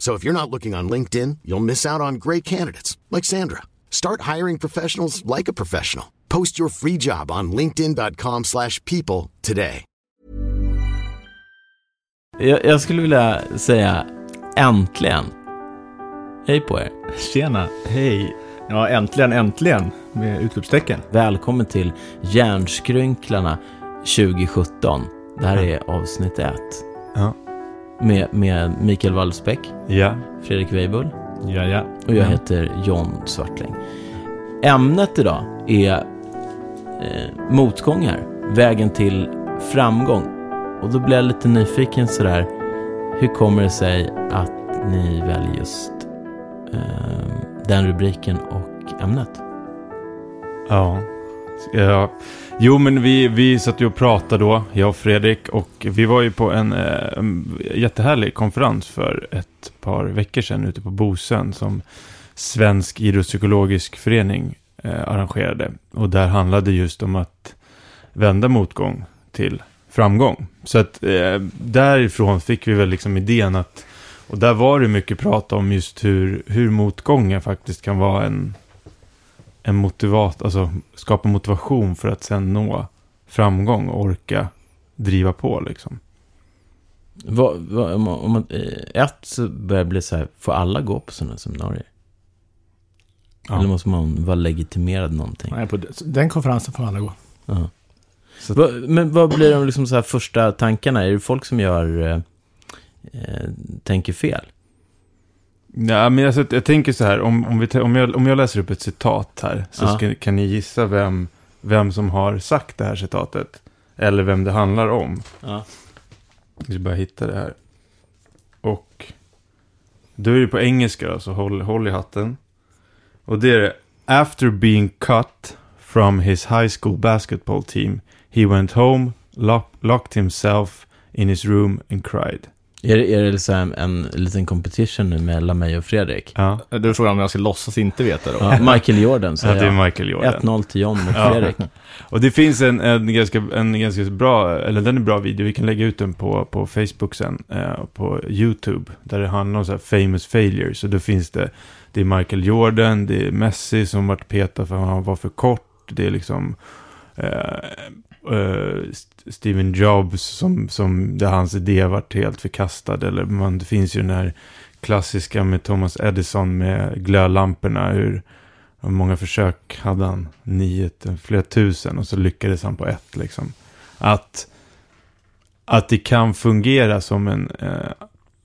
So if you're not looking on LinkedIn, you'll miss out on great candidates like Sandra. Start hiring professionals like a professional. Post your free job on linkedin.com/people slash people today. Jag, jag skulle vilja säga äntligen. Hej på er. Tjena. Hej. Ja, äntligen, äntligen med utropstecken. Välkommen till Hjärnskrynklarna 2017. Det här är avsnitt ett. Ja. Med, med Mikael Wallsbäck, Ja. Fredrik Weibull Ja, ja. och jag heter John Svartling. Ämnet idag är eh, motgångar, vägen till framgång. Och då blir jag lite nyfiken sådär, hur kommer det sig att ni väljer just eh, den rubriken och ämnet? Ja ja. Jo, men vi, vi satt ju och pratade då, jag och Fredrik, och vi var ju på en, eh, en jättehärlig konferens för ett par veckor sedan ute på Bosön som Svensk idrottspsykologisk förening eh, arrangerade. Och där handlade just om att vända motgång till framgång. Så att eh, därifrån fick vi väl liksom idén att, och där var det mycket prat om just hur, hur motgångar faktiskt kan vara en, en motivat, alltså skapa motivation för att sen nå framgång och orka driva på liksom. Vad, vad, om man, om man, eh, ett så börjar det bli så här, får alla gå på sådana seminarier? Ja. Eller måste man vara legitimerad någonting? Nej, på den konferensen får alla gå. Ja. Så- Va, men vad blir de liksom så här första tankarna? Är det folk som gör, eh, eh, tänker fel? Ja, men alltså, jag tänker så här, om, om, vi, om, jag, om jag läser upp ett citat här, så Ja. ska, kan ni gissa vem, vem som har sagt det här citatet. Eller vem det handlar om. Ja. Jag ska bara hitta det här. Och då är det på engelska så håll, håll i hatten. Och det är det. After being cut from his high school basketball team, he went home, lock, locked himself in his room and cried. Är det, är det så här en, liten competition nu mellan mig och Fredrik? Ja, Du är frågan om jag ska låtsas inte veta då. Ja, Michael Jordan ja säger det är. Michael Jordan. 1-0 till John mot Ja. Fredrik. Och det finns en, en, ganska, en ganska bra, eller den är bra video, vi kan lägga ut den på, på Facebook sen, eh, på YouTube, där det handlar om så här famous failures. Och då finns det, det är Michael Jordan, det är Messi som vart petad för att han var för kort, det är liksom eh, Eh, Steven Jobs som, som där hans idé vart helt förkastad, eller man, det finns ju den här klassiska med Thomas Edison med glödlamporna, hur hur många försök hade han? Nio, flera tusen och så lyckades han på ett liksom. Att, att det kan fungera som en, eh,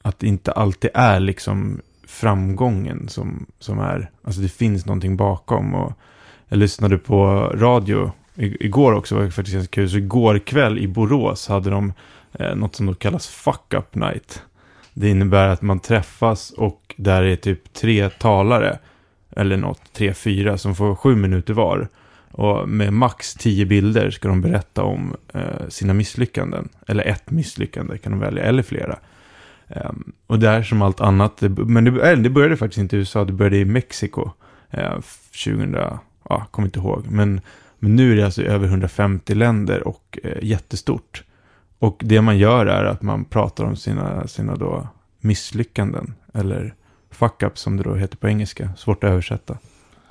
att det inte alltid är liksom framgången som, som är, alltså det finns någonting bakom. Och jag lyssnade på radio igår också, var det faktiskt ganska kul. Så igår kväll i Borås hade de eh, något som då kallas fuck up night. Det innebär att man träffas och där är typ tre talare eller något, tre, fyra, som får sju minuter var. Och med max tio bilder ska de berätta om eh, sina misslyckanden. Eller ett misslyckande kan de välja, eller flera. Um, och där som allt annat, det, men det, äh, det började faktiskt inte i USA, det började i Mexiko. Eh, 2000, ja, kommer inte ihåg. Men, men nu är det alltså över 150 länder och eh, jättestort. Och det man gör är att man pratar om sina, sina då misslyckanden. Eller fuck up som det då heter på engelska. Svårt att översätta.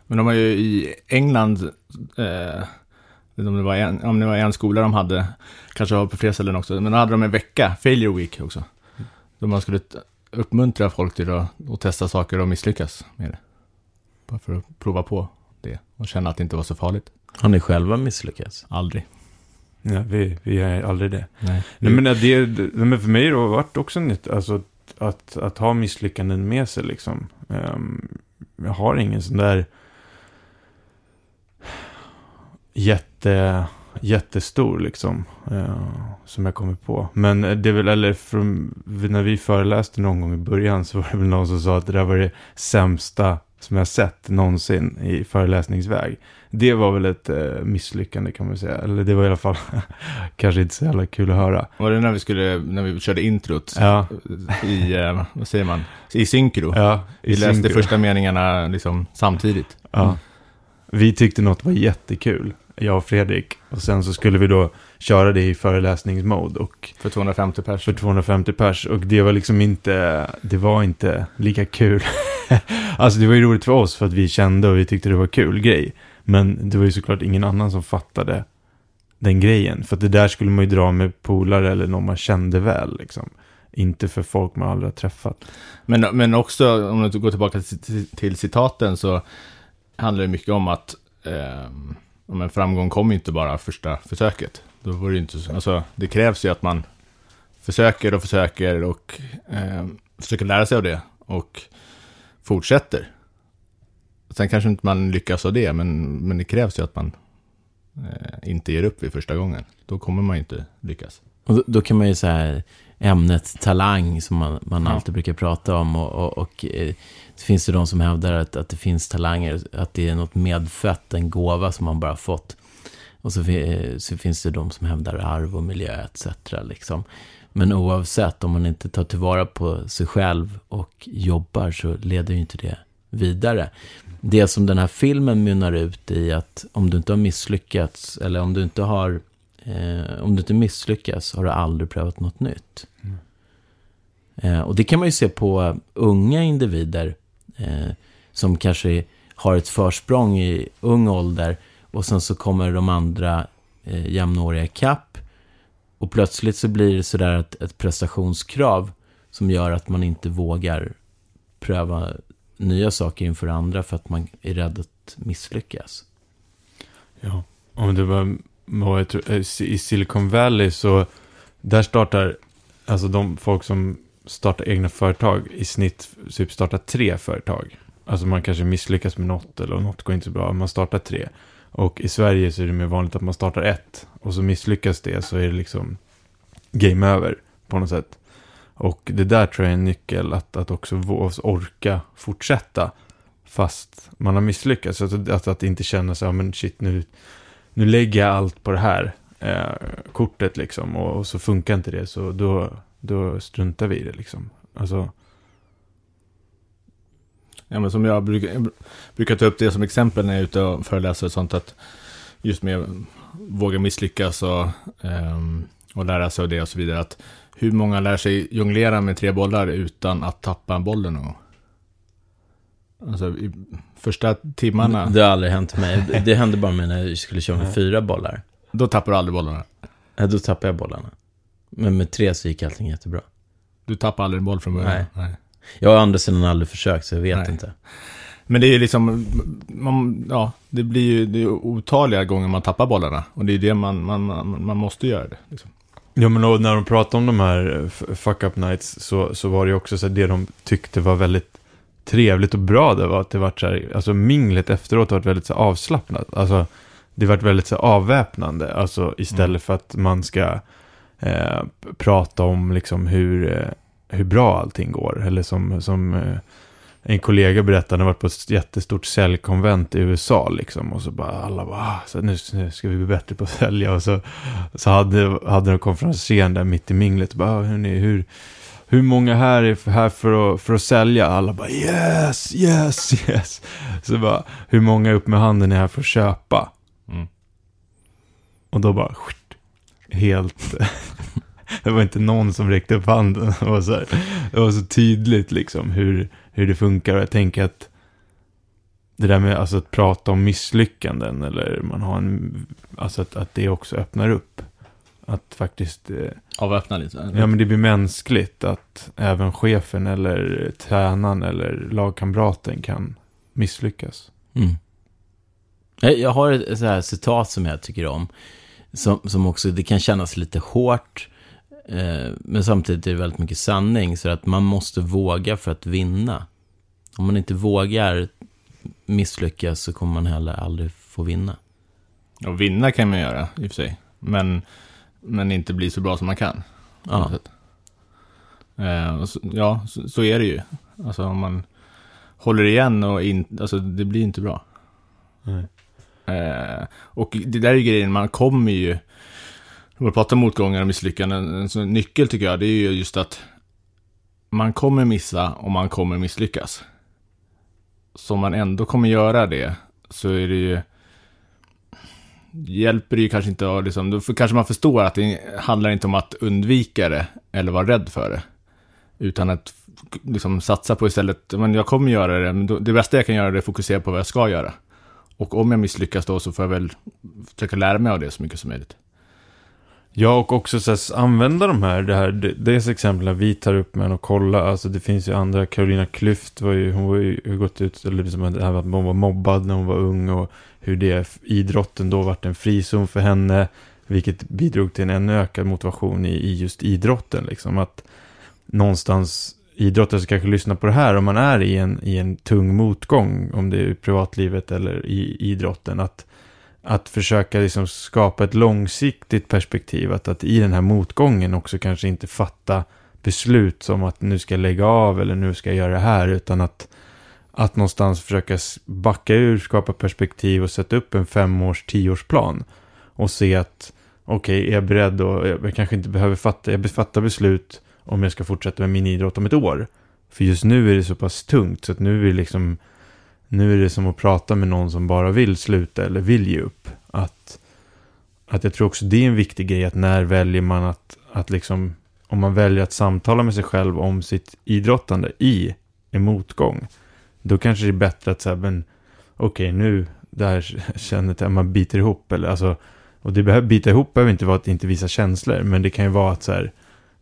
Men de har ju i England, eh, om det, var en, om det var en skola de hade, kanske har på fler ställen också, men då hade de en vecka, failure week också. Då man skulle uppmuntra folk till att, att testa saker och misslyckas med det. Bara för att prova på det och känna att det inte var så farligt. Har ni själva misslyckats? Aldrig. Ja, vi, vi är aldrig det. Nej. Nej, men det, det, men för mig har det varit också nytt, alltså att, att ha misslyckanden med sig liksom. Ehm, jag har ingen sån där jätte, jättestor liksom. eh, som jag kommer på. Men det är väl, eller från, när vi föreläste någon gång i början så var det väl någon som sa att det där var det sämsta som jag sett någonsin i föreläsningsväg. Det var väl ett eh, misslyckande kan man säga. Eller det var i alla fall kanske inte så jävla kul att höra. Var det när vi skulle, när vi körde introt Ja, i, eh, vad säger man, i synkro? ja. i Vi läste första meningarna liksom samtidigt. Ja. Vi tyckte något var jättekul, jag och Fredrik. Och sen så skulle vi då köra det i föreläsningsmode och För 250 pers. för 250 pers. Och det var liksom inte, det var inte lika kul. alltså det var ju roligt för oss för att vi kände och vi tyckte det var kul grej. Men det var ju såklart ingen annan som fattade den grejen. För att det där skulle man ju dra med polare eller någon man kände väl liksom. Inte för folk man aldrig har träffat. Men, men också, om du går tillbaka till, till, citaten, så handlar det mycket om att eh, om en framgång kommer ju inte bara första försöket. Då var det ju inte så, alltså, det krävs ju att man försöker och försöker och eh, försöker lära sig av det och fortsätter. Sen kanske inte man lyckas av det, men, men det krävs ju att man eh, inte ger upp vid första gången. Då kommer man ju inte lyckas. Och då, då kan man ju säga ämnet talang som man, man Ja. alltid brukar prata om. Och, och, och eh, det finns det de som hävdar att, att det finns talanger, att det är något medfött, en gåva som man bara fått. Och så, så finns det de som hävdar arv och miljö etc. Liksom. Men oavsett, om man inte tar tillvara på sig själv och jobbar så leder ju inte det vidare. Det som den här filmen mynnar ut i att om du inte har misslyckats eller om du inte har Eh, om du inte misslyckas har du aldrig prövat något nytt. Eh, och det kan man ju se på unga individer eh, som kanske har ett försprång i ung ålder och sen så kommer de andra eh, jämnåriga kapp och plötsligt så blir det sådär ett, ett prestationskrav som gör att man inte vågar pröva nya saker inför andra för att man är rädd att misslyckas. Ja, om det var, vad jag tror, i Silicon Valley så, där startar, alltså de folk som startar egna företag i snitt typ startar tre företag. Alltså man kanske misslyckas med något eller något går inte så bra, man startar tre. Och i Sverige så är det mer vanligt att man startar ett och så misslyckas det så är det liksom game över på något sätt. Och det där tror jag är en nyckel, att, att också orka fortsätta fast man har misslyckats. Att, att, att inte känna så, ja men shit nu, nu lägger jag allt på det här eh, kortet liksom och, och så funkar inte det så då, då struntar vi i det liksom. Alltså, Ja, men som jag brukar, brukar ta upp det som exempel när jag är ute och föreläser och sånt, att just med våga misslyckas och, ehm, och lära sig av det och så vidare. Att hur många lär sig jonglera med tre bollar utan att tappa bollen någon gång? Alltså i första timmarna, Det har aldrig hänt mig. Det hände bara mig när jag skulle köra med fyra bollar. då tappar du aldrig bollarna. Ja, då tappade jag bollarna. Men med tre så gick allting jättebra. Du tappar aldrig en boll från början. Nej. Jag har andra sidan aldrig försökt, så jag vet Nej. inte. Men det är ju liksom, man, ja, det blir ju det är otaliga gånger man tappar bollarna. Och det är det man, man, man, man måste göra det. Liksom. ja men och när de pratade om de här eh, fuck up nights så, så var det ju också så det de tyckte var väldigt trevligt och bra det var att det var så här, alltså minglet efteråt varit väldigt så avslappnat. Alltså det varit väldigt så avväpnande, alltså istället Mm. för att man ska eh, prata om liksom hur, eh, hur bra allting går. Eller som, som eh, en kollega berättade, han var på ett jättestort säljkonvent i USA liksom. Och så bara alla bara, ah, så nu, nu ska vi bli bättre på att sälja. Och så, så hade, hade de konferensen där mitt i minglet. och Bara, ah, hörni, hur, hur många här är här för att, för att sälja? Alla bara yes, yes, yes. Så bara, hur många upp med handen är här för att köpa? Mm. Och då bara, helt... det var inte någon som räckte upp handen. Det var så, här, det var så tydligt liksom hur, hur det funkar. Och jag tänker att det där med alltså, att prata om misslyckanden eller man har en, alltså att, att det också öppnar upp. att faktiskt eh, Avväpna lite. Ja, men det blir mänskligt att även chefen eller tränaren eller lagkamraten kan misslyckas. Mm. Jag jag har ett så här citat som jag tycker om. Som, som också, det kan kännas lite hårt. Eh, men samtidigt är det väldigt mycket sanning. Så att man måste våga för att vinna. Om man inte vågar misslyckas så kommer man heller aldrig få vinna. Och vinna kan man göra, i och för sig. Men, men inte bli så bra som man kan. Ja. Eh, så, ja, så, så är det ju. Alltså om man håller igen och in, alltså det blir inte bra. Nej. Eh, och det där är ju grejen, man kommer ju, om vi pratar motgångar och misslyckanden, en nyckel tycker jag, det är ju just att man kommer missa och man kommer misslyckas. Så om man ändå kommer göra det, så är det ju, hjälper det ju kanske inte att liksom, då kanske man förstår att det handlar inte om att undvika det eller vara rädd för det. Utan att liksom satsa på istället, men jag kommer göra det, men då, det bästa jag kan göra är att fokusera på vad jag ska göra. Och om jag misslyckas då så får jag väl försöka lära mig av det så mycket som möjligt. Ja, och också så här, använda de här, det här, det- dels exemplen vi tar upp med och kolla, alltså det finns ju andra, Carolina Klüft var ju, hon var ju gått ut, eller liksom det här att hon var mobbad när hon var ung och hur det, idrotten då vart en frizon för henne, vilket bidrog till en ännu ökad motivation i, i just idrotten, liksom. Att någonstans idrottare som kanske lyssnar på det här, om man är i en, i en tung motgång, om det är i privatlivet eller i idrotten, att att försöka liksom skapa ett långsiktigt perspektiv. Att, att i den här motgången också kanske inte fatta beslut som att nu ska jag lägga av eller nu ska jag göra det här. Utan att, att någonstans försöka backa ur, skapa perspektiv och sätta upp en femårs, tioårsplan. Och se att okej, är jag beredd och jag jag kanske inte behöver fatta, jag fattar beslut om jag ska fortsätta med min idrott om ett år. För just nu är det så pass tungt så att nu är det liksom nu är det som att prata med någon som bara vill sluta eller vill ge upp. Att, att jag tror också det är en viktig grej att när väljer man att, att liksom, om man väljer att samtala med sig själv om sitt idrottande i en motgång, då kanske det är bättre att säga, men okej nu, där känner jag att man biter ihop eller alltså, och det behöver, bita ihop behöver inte vara att inte visa känslor, men det kan ju vara att så här,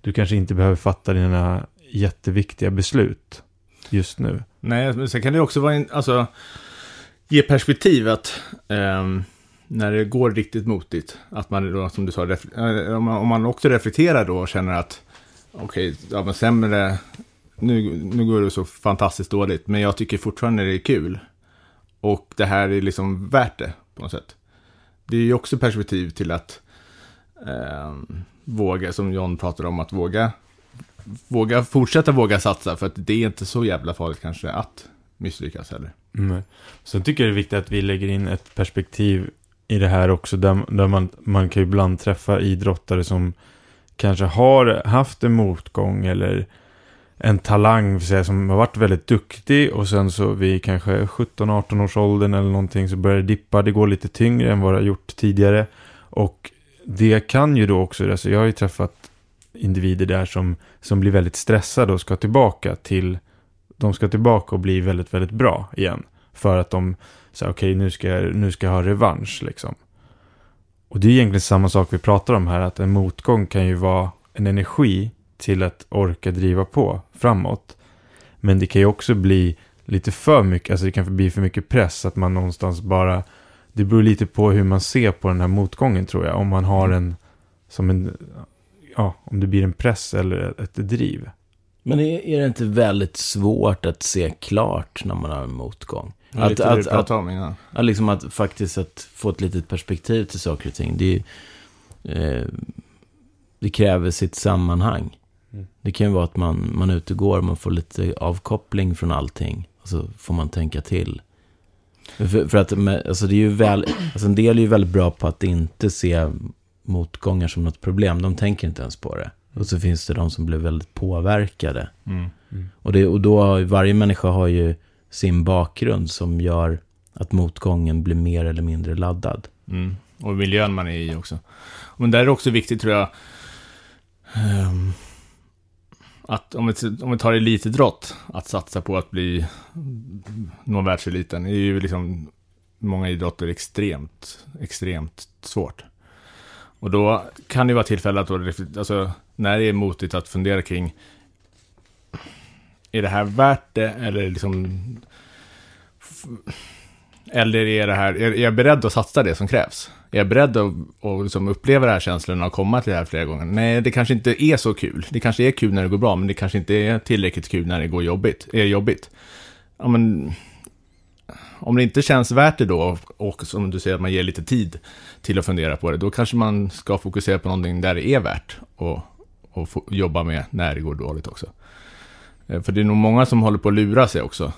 du kanske inte behöver fatta dina jätteviktiga beslut just nu. Nej, men sen kan det också vara en, alltså, ge perspektiv att eh, när det går riktigt motigt, att man då, som du sa, ref, eh, om, man, om man också reflekterar då och känner att okej, ja men sämre, nu, nu går det så fantastiskt dåligt, men jag tycker fortfarande det är kul. Och det här är liksom värt det på något sätt. Det är ju också perspektiv till att eh, våga, som John pratade om, att våga våga, fortsätta våga satsa för att det är inte så jävla farligt kanske att misslyckas heller. Mm. Sen tycker jag det är viktigt att vi lägger in ett perspektiv i det här också, där, där man, man kan ju ibland träffa idrottare som kanske har haft en motgång eller en talang säga, som har varit väldigt duktig och sen så vid kanske 17-18 års åldern eller någonting så börjar det dippa, det går lite tyngre än vad det har gjort tidigare. Och det kan ju då också, alltså jag har ju träffat individer där som, som blir väldigt stressade och ska tillbaka till de ska tillbaka och bli väldigt, väldigt bra igen. För att de säger okej nu, ska jag, nu ska jag ha revansch liksom. Och det är egentligen samma sak vi pratar om här, att en motgång kan ju vara en energi till att orka driva på framåt. Men det kan ju också bli lite för mycket, alltså det kan bli för mycket press, att man någonstans bara, det beror lite på hur man ser på den här motgången tror jag. Om man har en, som en, ja, om det blir en press eller ett driv. Men är, är det inte väldigt svårt att se klart när man har en motgång? Ja, att, att, att, om ja, liksom att faktiskt att få ett litet perspektiv till saker och ting. Det, är, eh, det kräver sitt sammanhang. Mm. Det kan ju vara att man, man är ute och går, man får lite avkoppling från allting. Och så får man tänka till. För, för att alltså det är ju väl, alltså en del är ju väldigt bra på att inte se motgångar som något problem. De tänker inte ens på det. Och så finns det de som blir väldigt påverkade. Mm. Och, det, och då har ju, varje människa har ju sin bakgrund som gör att motgången blir mer eller mindre laddad. Mm. Och miljön man är i också. Men där är det också viktigt tror jag, ehm, att om vi, om vi tar elitidrott, att satsa på att bli, nå världseliten, är ju liksom många idrotter extremt, extremt svårt. Och då kan det vara tillfälle att, då, alltså, när det är motigt att fundera kring, är det här värt det, eller liksom, eller är det här, är, är jag beredd att satsa det som krävs? Är jag beredd att, att liksom uppleva den här känslan och komma till det här flera gånger? Nej, det kanske inte är så kul. Det kanske är kul när det går bra, men det kanske inte är tillräckligt kul när det går jobbigt. Är jobbigt. Ja, men om det inte känns värt det då, och som du säger att man ger lite tid till att fundera på det, då kanske man ska fokusera på någonting där det är värt och, och jobba med när det går dåligt också. Eh, för det är nog många som håller på att lura sig också.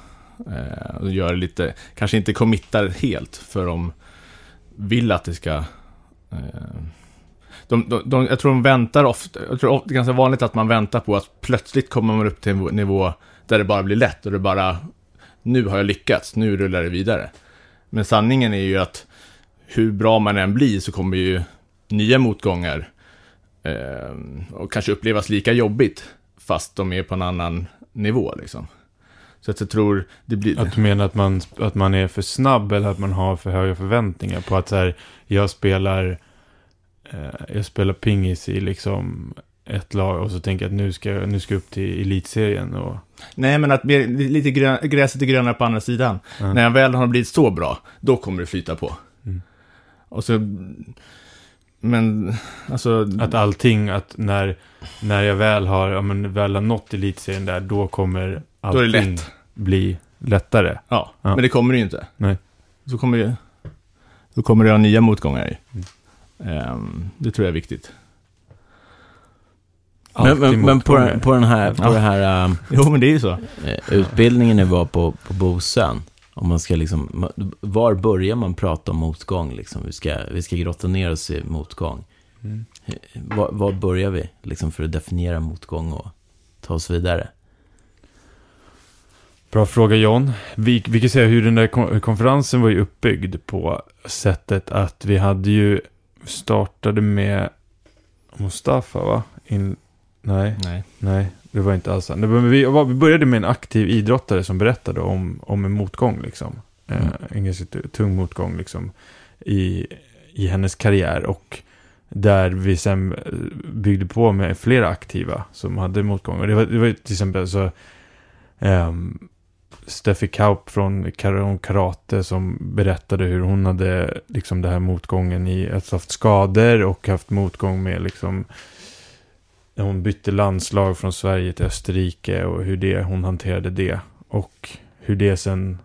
Eh, och gör lite, kanske inte committar helt, för de vill att det ska... Eh, de, de, de, jag tror de väntar ofta, jag tror ofta, det är ganska vanligt att man väntar på att plötsligt kommer man upp till en nivå där det bara blir lätt och det bara, nu har jag lyckats, nu rullar det vidare. Men sanningen är ju att hur bra man än blir så kommer ju nya motgångar eh, och kanske upplevas lika jobbigt, fast de är på en annan nivå liksom. Så att jag tror det blir... Att du menar att man, att man är för snabb eller att man har för höga förväntningar på att så här, jag spelar, eh, jag spelar pingis i liksom ett lag och så tänker jag att nu ska jag, nu ska jag upp till elitserien och... Nej, men att lite grön, gräset är grönare på andra sidan. När jag väl har blivit så bra, då kommer det flyta på. Mm. Och så... Men, alltså... Att allting, att när, när jag väl har, ja, men väl har nått elitserien där, då kommer Då är allting det lätt. bli lättare. Ja, Ja. men det kommer det ju inte. Nej. Så kommer det, då kommer det ha nya motgångar. Mm. Ehm, det tror jag är viktigt. Men, men, men på, den- på den här, på Ja. här um, Jo, men det är ju så. eh, utbildningen ni var på, på Bosön, om man ska liksom, var börjar man prata om motgång liksom? Vi ska, vi ska grotta ner oss i motgång. Mm. Eh, Var, var börjar vi liksom för att definiera motgång och ta oss vidare? Bra fråga John. Vi, vi kan säga hur den där kon- konferensen var ju uppbyggd på sättet att vi hade ju startade med Mustafa va? In, nej, Nej. nej, det var inte alls var- Vi, vi började med en aktiv idrottare som berättade om, om en motgång liksom. Mm. Eh, en ganska tung motgång liksom i, i hennes karriär och där vi sen eh, byggde på med flera aktiva som hade motgångar. Det var, det var till exempel så um, Steffi Kaup från Karon Karate som berättade hur hon hade liksom det här motgången i att haft skador och haft motgång med liksom hon bytte landslag från Sverige till Österrike och hur det, hon hanterade det och hur det sen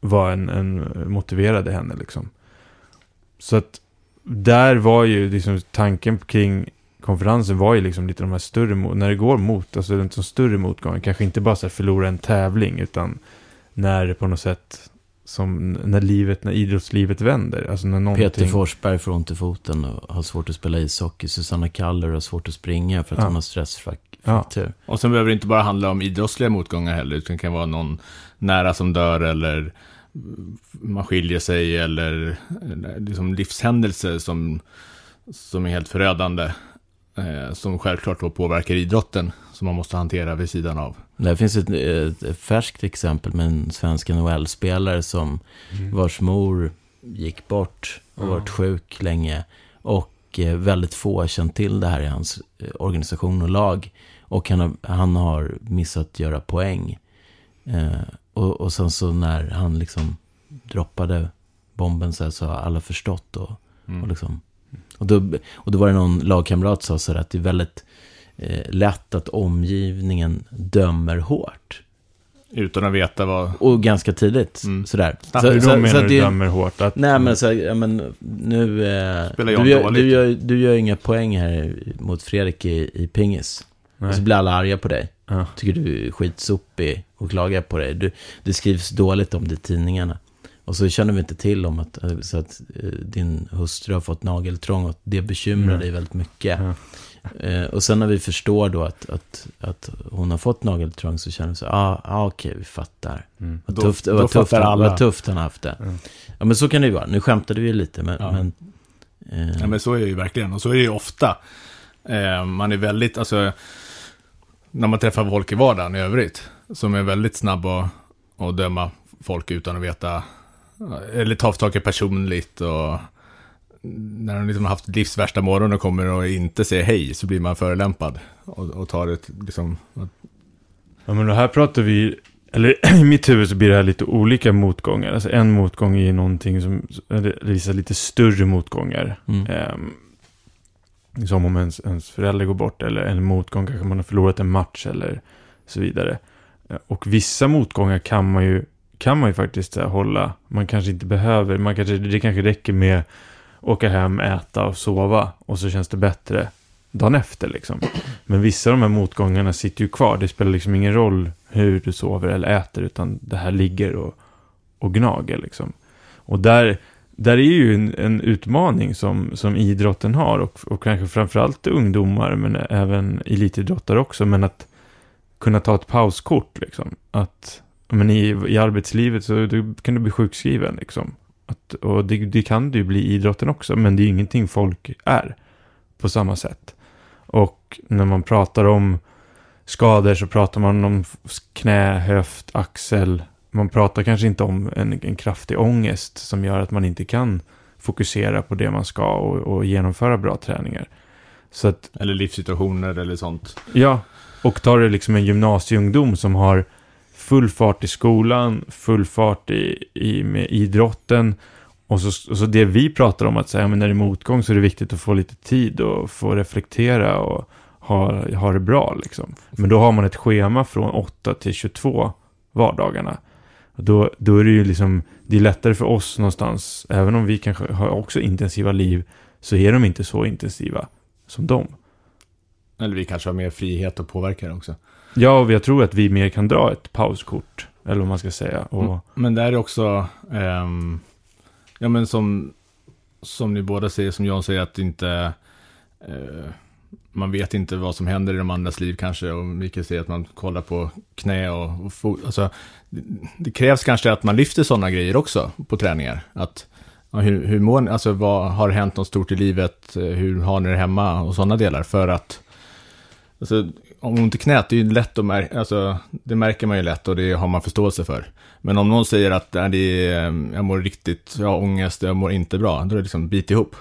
var en, en motiverade henne liksom. Så att där var ju liksom tanken kring konferensen var ju liksom lite de här större, när det går mot, alltså den större motgången. kanske inte bara så här förlora en tävling, utan när det på något sätt, som när livet, när idrottslivet vänder, alltså när någonting... Peter Forsberg får ont i foten och har svårt att spela ishockey. Susanna Kaller har svårt att springa för att Ja. hon har stressfraktur. Och sen behöver det inte bara handla om idrottsliga motgångar heller, utan det kan vara någon nära som dör eller man skiljer sig eller, eller liksom livshändelser som, som är helt förödande. Eh, som självklart då påverkar idrotten, som man måste hantera vid sidan av. Där finns ett, ett, färskt exempel med en svensk NHL-spelare som Mm. vars mor gick bort och Ja. varit sjuk länge. Och eh, väldigt få har känt till det här i hans eh, organisation och lag. Och han har, han har missat göra poäng. Eh, och, och sen så när han liksom droppade bomben så, här, så har alla förstått. Och, Mm. och, liksom, och, då, och då var det någon lagkamrat som sa så här att det är väldigt eh, lätt att omgivningen dömer hårt. Utan att veta vad... Och ganska tidigt. Mm. Sådär. Snabbt. Hur då menar att du det- dömer hårt? Att, Nej men så, ja, men nu... Eh, Spelar John du, gör, dåligt? du, gör, du gör inga poäng här mot Fredrik i, i pingis. Nej. Och så blir alla arga på dig. Ja. Tycker du är skitsopig och klagar på dig. Du, det skrivs dåligt om det i tidningarna. Och så känner vi inte till om att, eh, så att eh, din hustru har fått nageltrång och det bekymrar Mm. dig väldigt mycket. Ja. Eh, och sen när vi förstår då att, att, att hon har fått nageltrång så känner vi så ah, ah, okej, vi fattar. Mm. Vad tufft, då vad, tufft, vad tufft han har haft det. Mm. Ja, men så kan det ju vara. Nu skämtade vi ju lite, men... Ja. men eh, Ja, men så är det ju verkligen. Och så är det ju ofta. Eh, man är väldigt, alltså, när man träffar folk i vardagen i övrigt, som är väldigt snabb att, att döma folk utan att veta, eller ta saker personligt och när de liksom har haft livs värsta morgon och kommer och inte säger hej så blir man förolämpad. Och, och tar ett liksom... Ja, men här pratar vi, eller i mitt huvud så blir det här lite olika motgångar. Alltså en motgång är någonting som eller visar lite större motgångar. Mm. Ehm, som om ens, ens förälder går bort eller en motgång kanske man har förlorat en match eller så vidare. Eh, Och vissa motgångar kan man ju, kan man ju faktiskt här, hålla. Man kanske inte behöver, man kanske, det kanske räcker med åka hem, äta och sova och så känns det bättre dagen efter liksom. Men vissa av de här motgångarna sitter ju kvar. Det spelar liksom ingen roll hur du sover eller äter utan det här ligger och, och gnager liksom. Och där, där är ju en, en utmaning som, som idrotten har och, och kanske framförallt ungdomar men även elitidrottare också. Men att kunna ta ett pauskort liksom. Att men i, i arbetslivet så du, kan du bli sjukskriven liksom. Att, och det, det kan du bli i idrotten också men det är ingenting folk är på samma sätt. Och när man pratar om skador så pratar man om knä, höft, axel. Man pratar kanske inte om en, en kraftig ångest som gör att man inte kan fokusera på det man ska och, och genomföra bra träningar. Så att, Eller livssituationer eller sånt. ja, och tar det liksom en gymnasieungdom som har full fart i skolan, full fart i, i, med idrotten. Och så, och så det vi pratar om att säga, men när det är motgång så är det viktigt att få lite tid och få reflektera och ha, ha det bra liksom. Men då har man ett schema från 8 till 22 vardagarna. Då, då är det ju liksom, det är lättare för oss någonstans, även om vi kanske har också intensiva liv, så är de inte så intensiva som dem. Eller vi kanske har mer frihet att påverka det också. Ja, och jag tror att vi mer kan dra ett pauskort, eller vad man ska säga. Och, Mm. Men där är också, ehm, ja men som, som ni båda säger, som John säger, att inte, eh, man vet inte vad som händer i de andras liv kanske. Och Mikael säger att man kollar på knä och, och fot. Alltså, det, det krävs kanske att man lyfter sådana grejer också på träningar. Att, ja, hur, hur mår ni? Alltså vad har hänt något stort i livet? Hur har ni det hemma? Och sådana delar. För att, alltså, om ont i knät, det är ju lätt att märka, alltså, det märker man ju lätt och det har man förståelse för. Men om någon säger att äh, det är, eh, jag mår riktigt, jag har ångest, jag mår inte bra, då är det liksom bit ihop.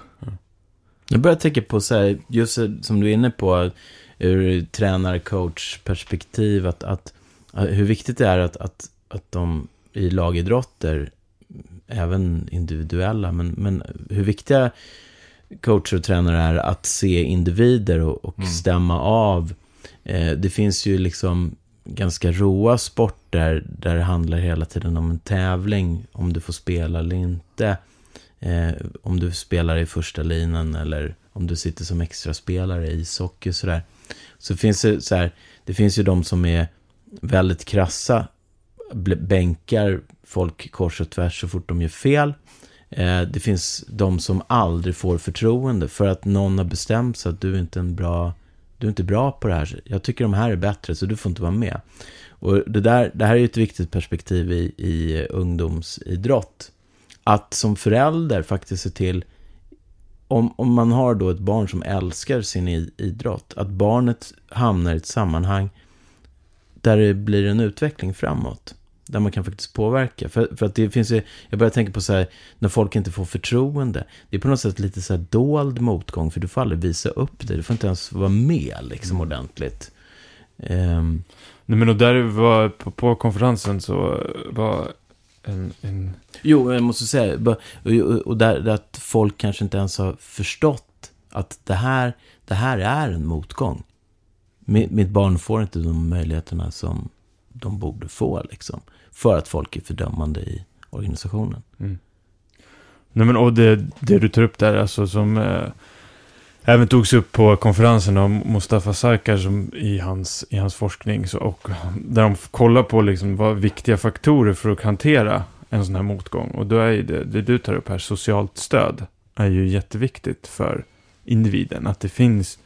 Jag börjar tänka på så här, just som du är inne på, ur tränar-coach-perspektiv, att, att, att hur viktigt det är att, att, att de i lagidrotter, även individuella, men, men hur viktiga coacher och tränare är att se individer och, och Mm. stämma av. Eh, det finns ju liksom ganska roa sporter där det handlar hela tiden om en tävling, om du får spela eller inte. Eh, om du spelar i första linan eller om du sitter som extraspelare i ishockey och sådär. Så finns det så här, det finns ju de som är väldigt krassa, bänkar folk kors och tvärs så fort de gör fel. Eh, det finns de som aldrig får förtroende för att någon har bestämt sig att du är inte en bra, du är inte bra på det här. Jag tycker de här är bättre så du får inte vara med. Och det, där, det här är ju ett viktigt perspektiv i, i ungdomsidrott. Att som förälder faktiskt se till, om, om man har då ett barn som älskar sin idrott, att barnet hamnar i ett sammanhang där det blir en utveckling framåt. Där man kan faktiskt påverka. För, för att det finns ju, jag börjar tänka på så här, när folk inte får förtroende. Det är på något sätt lite så här dold motgång, för du får aldrig visa upp det. Du får inte ens vara med liksom ordentligt. Ehm, Nej, men och där var, på, på konferensen så var en, en Jo, jag måste säga, och, där, där att folk kanske inte ens har förstått att det här, det här är en motgång. Mitt, mitt barn får inte de möjligheterna som de borde få, liksom. För att folk är fördömande i organisationen. Mm. Nej men och det, det du tar upp där, alltså som eh, även togs upp på konferensen av Mustafa Sarkar som i hans, i hans forskning. Så, och där de kollar på liksom vad viktiga faktorer för att hantera en sån här motgång. Och då är ju det, det du tar upp här, socialt stöd, är ju jätteviktigt för individen. Att det finns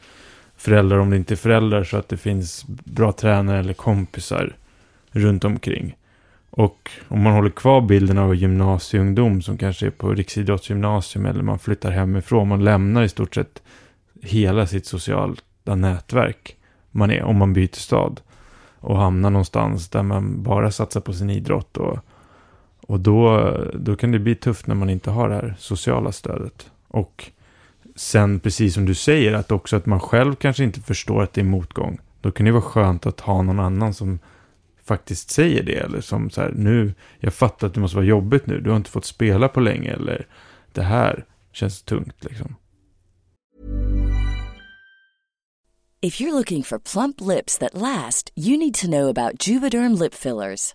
föräldrar, om det inte är föräldrar, så att det finns bra tränare eller kompisar runt omkring. Och om man håller kvar bilden av gymnasieungdom som kanske är på riksidrottsgymnasium eller man flyttar hemifrån, man lämnar i stort sett hela sitt sociala nätverk man är om man byter stad och hamnar någonstans där man bara satsar på sin idrott och, och då, då kan det bli tufft när man inte har det här sociala stödet. Och sen, precis som du säger, att också att man själv kanske inte förstår att det är motgång. Då kan det vara skönt att ha någon annan som faktiskt säger det. Eller som så här, nu, jag fattar att det måste vara jobbigt nu. Du har inte fått spela på länge. Eller det här känns tungt liksom. If you're looking for plump lips that last, you need to know about Juvederm lip fillers.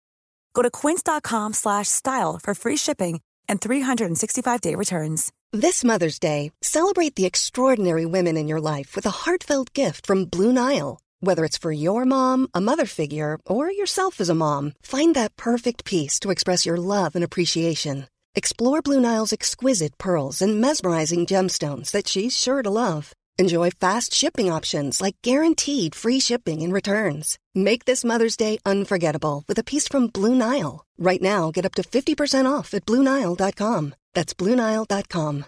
Go to quince.com slash style for free shipping and 365-day returns. This Mother's Day, celebrate the extraordinary women in your life with a heartfelt gift from Blue Nile. Whether it's for your mom, a mother figure, or yourself as a mom, find that perfect piece to express your love and appreciation. Explore Blue Nile's exquisite pearls and mesmerizing gemstones that she's sure to love. Enjoy fast shipping options like guaranteed free shipping and returns. Make this Mother's Day unforgettable with a piece from Blue Nile. Right now, get up to 50% off at BlueNile.com. That's BlueNile.com.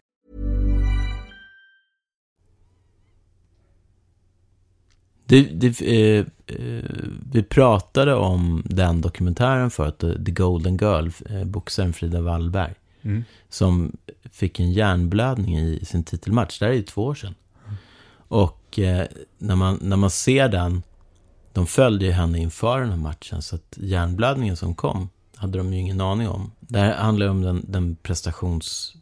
Det, det, eh, eh, vi pratade om den dokumentären förut, The Golden Girl, eh, boxaren Frida Wallberg. Mm. Som fick en hjärnblödning i sin titelmatch. Det här är ju två år sedan. Och eh, när, man, när man ser den, de följde ju henne inför den här matchen. Så att hjärnblödningen som kom hade de ju ingen aning om. Det här handlar ju om den, den prestations...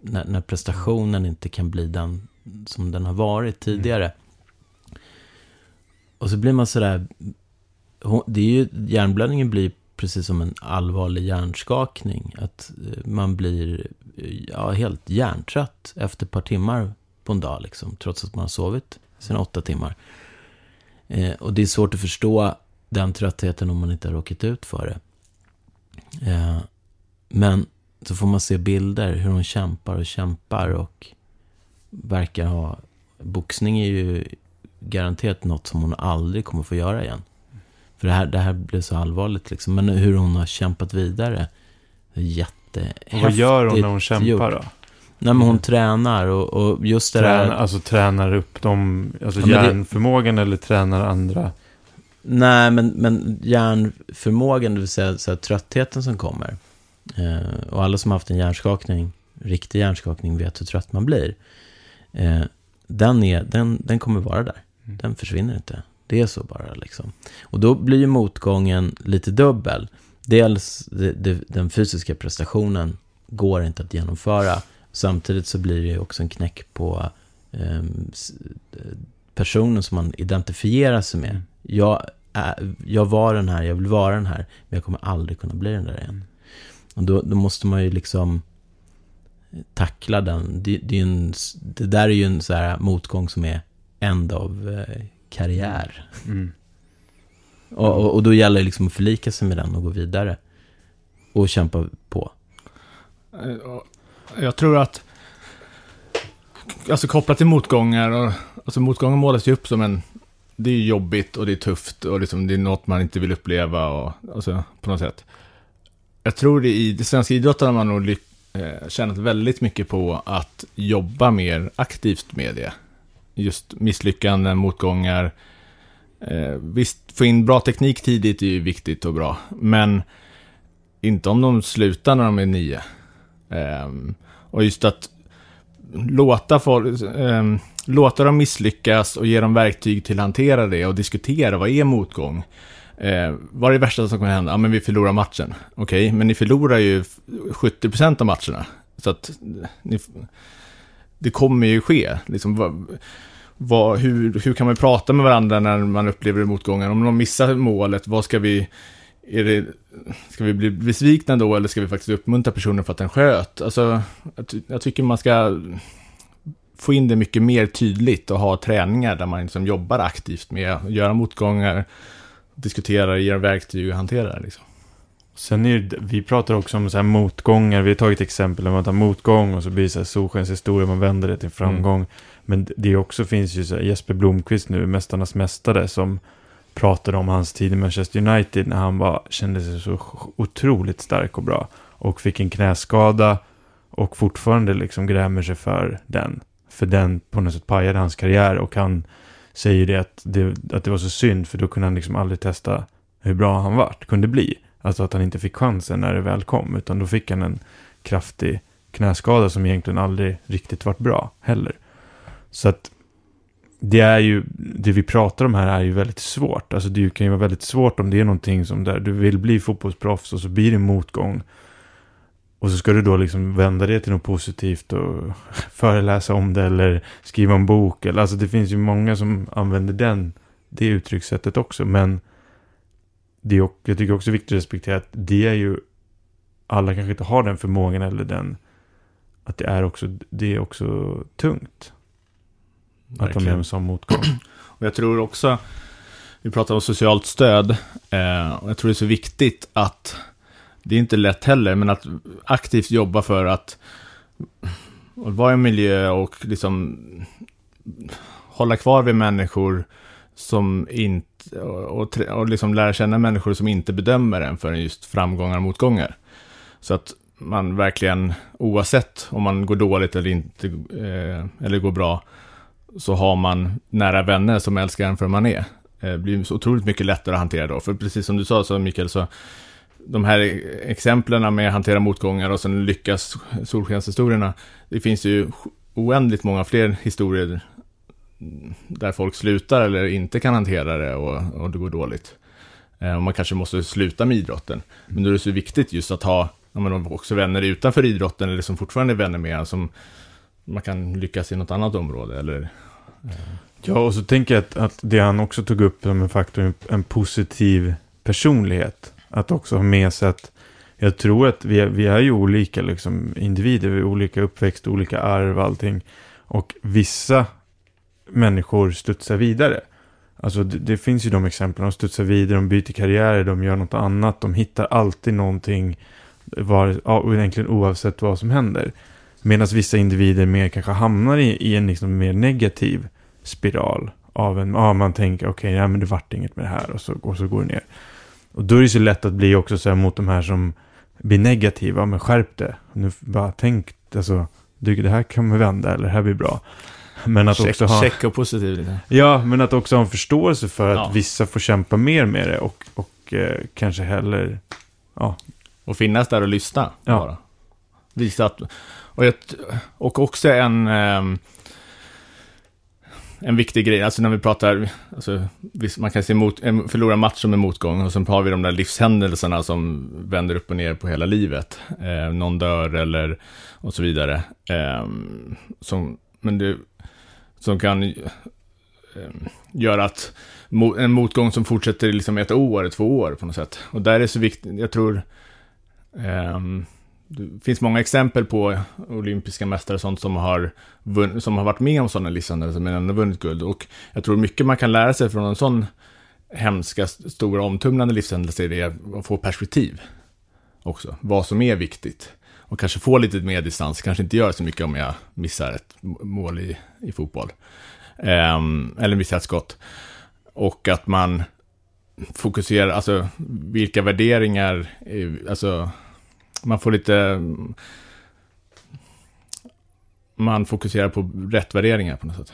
När, när prestationen inte kan bli den som den har varit tidigare. Mm. Och så blir man sådär... Det är ju, hjärnblödningen blir precis som en allvarlig hjärnskakning. Att eh, man blir eh, ja, helt hjärntrött efter ett par timmar på en dag. Liksom, trots att man har sovit sina åtta timmar. Eh, och det är svårt att förstå den tröttheten om man inte har råkat ut för det. Eh, men så får man se bilder hur hon kämpar och kämpar och verkar ha... Boxning är ju garanterat något som hon aldrig kommer få göra igen. För det här, det här blev så allvarligt liksom. Men hur hon har kämpat vidare. Jättehäftigt Och vad gör hon när hon kämpar gjort. då? Nej, men hon tränar och, och just det där... Tränar, alltså tränar upp dem, alltså Ja, men det- hjärnförmågan eller tränar andra? Nej, men, men hjärnförmågan, det vill säga så här, tröttheten som kommer. Eh, och alla som har haft en hjärnskakning, riktig hjärnskakning, vet hur trött man blir. Eh, den, är, den, den kommer vara där. Den försvinner inte. Det är så bara liksom. Och då blir ju motgången lite dubbel. Dels det, det, den fysiska prestationen går inte att genomföra. Samtidigt så blir det ju också en knäck på s- personen som man identifierar sig med. Jag, är, jag var den här, jag vill vara den här, men jag kommer aldrig kunna bli den där igen. Och då, då måste man ju liksom tackla den. Det, det, är ju en, det där är ju en så här motgång som är end av eh, karriär. Mm. Och, och, och då gäller det liksom att förlika sig med den och gå vidare. Och kämpa på. Jag tror att, alltså kopplat till motgångar, och, alltså motgångar målas ju upp som en, det är jobbigt och det är tufft och liksom det är något man inte vill uppleva och, alltså på något sätt. Jag tror det i det svenska idrotten har man nog lyck, eh, tjänat väldigt mycket på att jobba mer aktivt med det. just misslyckanden, motgångar. Eh, visst, få in bra teknik tidigt är ju viktigt och bra, men inte om de slutar när de är nio. Eh, och just att låta, folk, eh, låta dem misslyckas och ge dem verktyg till att hantera det och diskutera vad är motgång. Eh, vad är det värsta som kan hända? Ja, men vi förlorar matchen. Okej, okay, men ni förlorar ju 70% av matcherna. Så att ni, det kommer ju ske. Liksom, vad, vad, hur, hur kan man prata med varandra när man upplever motgångar? Om de missar målet, vad ska vi... Är det, ska vi bli besvikna då eller ska vi faktiskt uppmuntra personen för att den sköt? Alltså, jag, jag tycker man ska få in det mycket mer tydligt och ha träningar där man liksom jobbar aktivt med att göra motgångar, diskutera, ge verktyg och hantera det. Liksom. Sen är det, vi pratar också om så här motgångar, vi har tagit exempel om att man tar motgång och så blir det så här solskenshistoria, man vänder det till framgång. Mm. Men det också finns ju så här, Jesper Blomqvist nu, Mästarnas Mästare, som pratade om hans tid i Manchester United när han var, kände sig så otroligt stark och bra. Och fick en knäskada och fortfarande liksom grämer sig för den. För den på något sätt pajade hans karriär och han säger det att det, att det var så synd för då kunde han liksom aldrig testa hur bra han vart, kunde bli. Alltså att han inte fick chansen när det väl kom, utan då fick han en kraftig knäskada som egentligen aldrig riktigt vart bra heller. Så att det är ju, det vi pratar om här är ju väldigt svårt. Alltså det kan ju vara väldigt svårt om det är någonting som där du vill bli fotbollsproffs och så blir det motgång. Och så ska du då liksom vända det till något positivt och föreläsa om det eller skriva en bok. Eller, alltså det finns ju många som använder den, det uttryckssättet också. Men det är, jag tycker också det är viktigt att respektera att det är ju, alla kanske inte har den förmågan eller den, att det är också, det är också tungt. Verkligen. Att de är en sån motgång. Och jag tror också, vi pratar om socialt stöd, eh, och jag tror det är så viktigt att, det är inte lätt heller, men att aktivt jobba för att vara i en miljö och liksom hålla kvar vid människor som inte, och, och liksom lära känna människor som inte bedömer en för just framgångar och motgångar. Så att man verkligen, oavsett om man går dåligt eller inte, eh, eller går bra, så har man nära vänner som älskar en för man är. Det blir så otroligt mycket lättare att hantera då. För precis som du sa, så Mikael, så de här exemplen med att hantera motgångar och sen lyckas solskenshistorierna, det finns ju oändligt många fler historier där folk slutar eller inte kan hantera det och, och det går dåligt. Eh, och man kanske måste sluta med idrotten. Men då är det så viktigt just att ha ja, men också vänner utanför idrotten eller som fortfarande är vänner med en som man kan lyckas i något annat område eller... Ja, och så tänker jag att, att det han också tog upp som en faktor, en positiv personlighet. Att också ha med sig att jag tror att vi är, vi är ju olika liksom, individer, vi är olika uppväxt, olika arv, allting. Och vissa människor studsar vidare. Alltså det, det, finns ju de exemplen, de studsar vidare, de byter karriärer, de gör något annat, de hittar alltid någonting, var, ja, egentligen oavsett vad som händer. Medan vissa individer mer kanske hamnar i, i en liksom mer negativ spiral av en, ja man tänker okej, okay, ja, men det vart inget med det här och så, och så går det ner. Och då är det så lätt att bli också så här mot de här som blir negativa, men skärp det. Nu bara tänk, alltså, det här kan man vända eller det här blir bra. Men att check, också ha... Check och positiv lite. Ja, men att också ha en förståelse för att ja. vissa får kämpa mer med det och, och eh, kanske heller... Ja. Och finnas där och lyssna. Ja. Bara. Visa att... Och, ett, och också en... Um, en viktig grej, alltså när vi pratar, alltså, man kan se mot, förlorad match som en motgång och sen har vi de där livshändelserna som vänder upp och ner på hela livet. Eh, någon dör eller och så vidare. Eh, som, men det, som kan eh, göra att en motgång som fortsätter liksom ett år, två år på något sätt. Och där är det så viktigt, jag tror, um, det finns många exempel på olympiska mästare och sånt som har, vunn, som har varit med om sådana livshändelser men ändå vunnit guld. Och jag tror mycket man kan lära sig från en sån hemska, stora, omtumlande livshändelse är att få perspektiv också. Vad som är viktigt och kanske få lite mer distans, kanske inte gör så mycket om jag missar ett mål i, i fotboll. Um, eller missar ett skott. Och att man fokuserar, alltså vilka värderingar, alltså man får lite, man fokuserar på rätt värderingar på något sätt.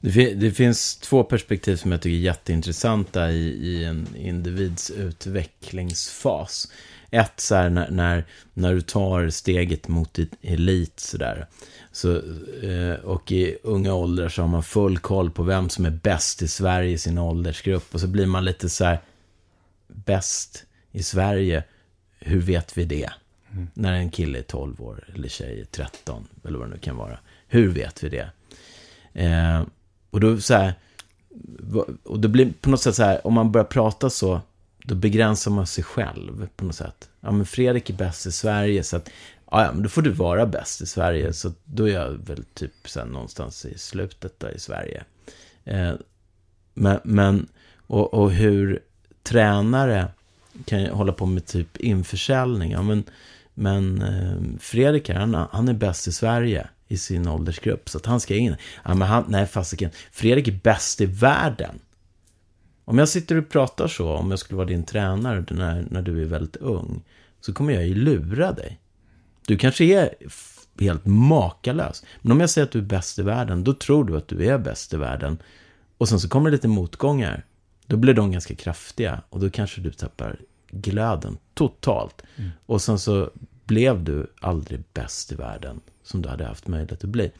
Det, det finns två perspektiv som jag tycker är jätteintressanta i, i en individs utvecklingsfas. Ett så här när, när, när du tar steget mot ditt elit sådär. Så, eh, och i unga åldrar så har man full koll på vem som är bäst i Sverige i sin åldersgrupp. Och så blir man lite så här, bäst i Sverige, hur vet vi det? När en kille är 12 år eller tjej är 13 eller vad det nu kan vara. Hur vet vi det? Eh, och då så här, och det blir på något sätt så här, om man börjar prata så, då begränsar man sig själv på något sätt. Ja, men Fredrik är bäst i Sverige, så att, ja, ja, men då får du vara bäst i Sverige. Så då är jag väl typ sen någonstans i slutet där i Sverige. Eh, men, men och, och hur tränare kan jag hålla på med typ införsäljning. Ja, men, men eh, Fredrik här, han, han är bäst i Sverige i sin åldersgrupp. Så att han ska in. Ja, men han, nej, fasiken. Fredrik är bäst i världen. Om jag sitter och pratar så, om jag skulle vara din tränare när, när du är väldigt ung, så kommer jag ju lura dig. Du kanske är helt makalös. Men om jag säger att du är bäst i världen, då tror du att du är bäst i världen. Och sen så kommer det lite motgångar. Då blir de ganska kraftiga och då kanske du tappar glöden totalt. Och sen så blev du aldrig bäst i världen som du hade haft möjlighet att bli.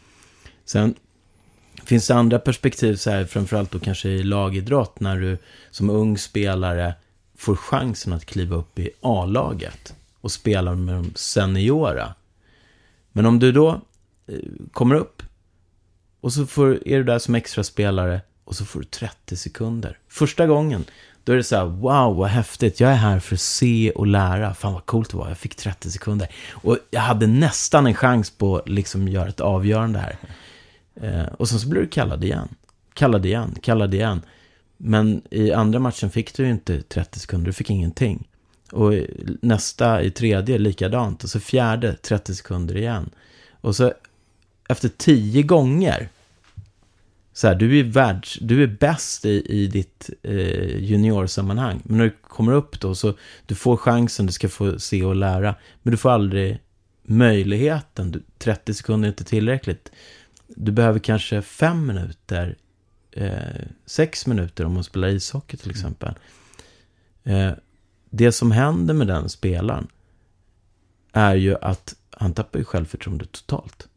Sen finns det andra perspektiv, så här, framförallt då kanske i lagidrott, när du som ung spelare får chansen att kliva upp i A-laget och spela med de seniora. Men om du då eh, kommer upp och så får, är du där som extra spelare och så får du 30 sekunder. Första gången, då är det så här, wow, vad häftigt, jag är här för att se och lära. Fan vad coolt det var, jag fick 30 sekunder. Och jag hade nästan en chans på att liksom göra ett avgörande här. Eh, och sen så blir du kallad igen. Kallad igen, kallad igen. Men i andra matchen fick du ju inte 30 sekunder, du fick ingenting. Och nästa, i tredje, likadant. Och så fjärde, 30 sekunder igen. Och så efter tio gånger, så här, du är världs, du är bäst i, i ditt eh, juniorsammanhang. Men när du kommer upp då, så du får chansen, du ska få se och lära. Men du får aldrig möjligheten. Du, 30 sekunder är inte tillräckligt. Du behöver kanske fem minuter, eh, sex minuter om man spelar ishockey till exempel. Eh, det som händer med den spelaren är ju att han tappar ju självförtroende totalt.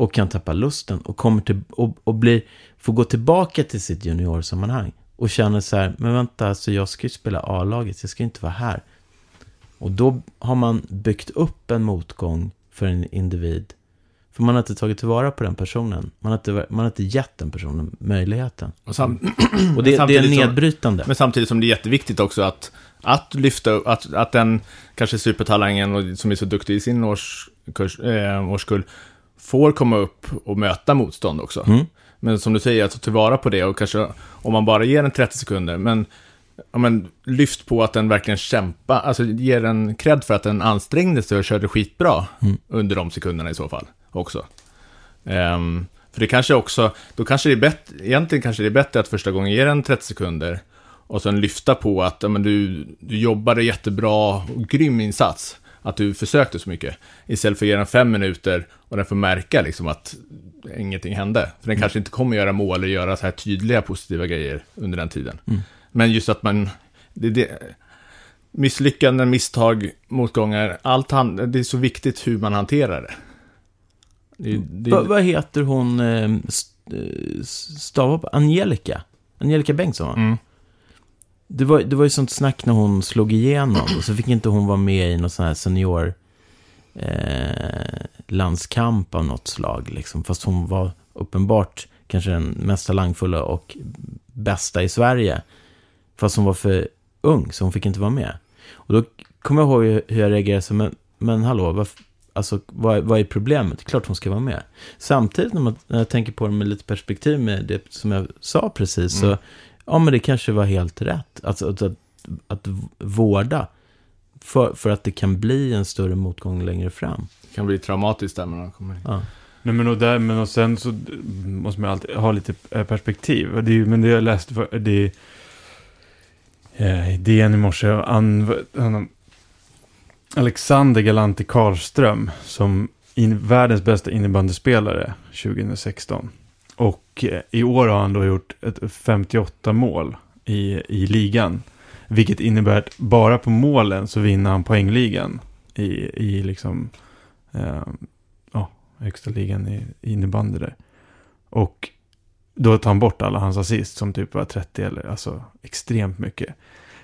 Och kan tappa lusten och, kommer till, och, och blir, får gå tillbaka till sitt juniorsammanhang. Och känner så här, men vänta, alltså jag ska ju spela A-laget, jag ska inte vara här. Och då har man byggt upp en motgång för en individ. För man har inte tagit tillvara på den personen. Man har inte, man har inte gett den personen möjligheten. Och sam- Och det, det är nedbrytande. Men samtidigt som det är jätteviktigt också att, att lyfta att, att den kanske supertalangen och, som är så duktig i sin årskurs, eh, årskull får komma upp och möta motstånd också. Mm. Men som du säger, att ta tillvara på det och kanske om man bara ger den 30 sekunder, men, ja, men lyft på att den verkligen kämpar, alltså ger den cred för att den ansträngde sig och körde skitbra Mm. under de sekunderna i så fall också. Ehm, för det kanske också, då kanske det är bättre, egentligen kanske det är bättre att första gången ge den 30 sekunder och sen lyfta på att ja, men du, du jobbade jättebra och grym insats. Att du försökte så mycket. Istället för att ge den fem minuter och den får märka liksom att ingenting hände. För den kanske inte kommer göra mål eller göra så här tydliga positiva grejer under den tiden. Men just att man, det, det, misslyckanden, misstag, motgångar, allt han, det är så viktigt hur man hanterar det. det, det Va, vad heter hon, eh, eh, stava på? Angelica? Angelica Bengtsson va? Mm. Det var, det var ju sånt snack när hon slog igenom. Och så fick inte hon vara med i någon sån här senior eh, landskamp av något slag. Liksom. Fast hon var uppenbart kanske den mest talangfulla och bästa i Sverige. Fast hon var för ung, så hon fick inte vara med. Och då kommer jag ihåg hur- jag reagerade. Så, men, men hallå, vad, alltså, vad, vad är problemet? Det är klart hon ska vara med. Samtidigt när, man, när jag tänker på det med lite perspektiv med det som jag sa precis. Så, mm ja men det kanske var helt rätt. Alltså, att, att, att vårda. För, för att det kan bli en större motgång längre fram. Det kan bli traumatiskt där när man kommer in. Ja. Nej men och, där, men och sen så måste man alltid ha lite eh, perspektiv. Det är, men det jag läste, för, det är eh, i DN i morse, han, han, Alexander Galanti Karlström som in, världens bästa innebandyspelare 2016. Och eh, i år har han då gjort ett 58 mål i, i ligan. Vilket innebär att bara på målen så vinner han poängligan i, i liksom, eh, ja, högsta ligan i, i innebandy där. Och då tar han bort alla hans assist som typ var 30 eller alltså extremt mycket.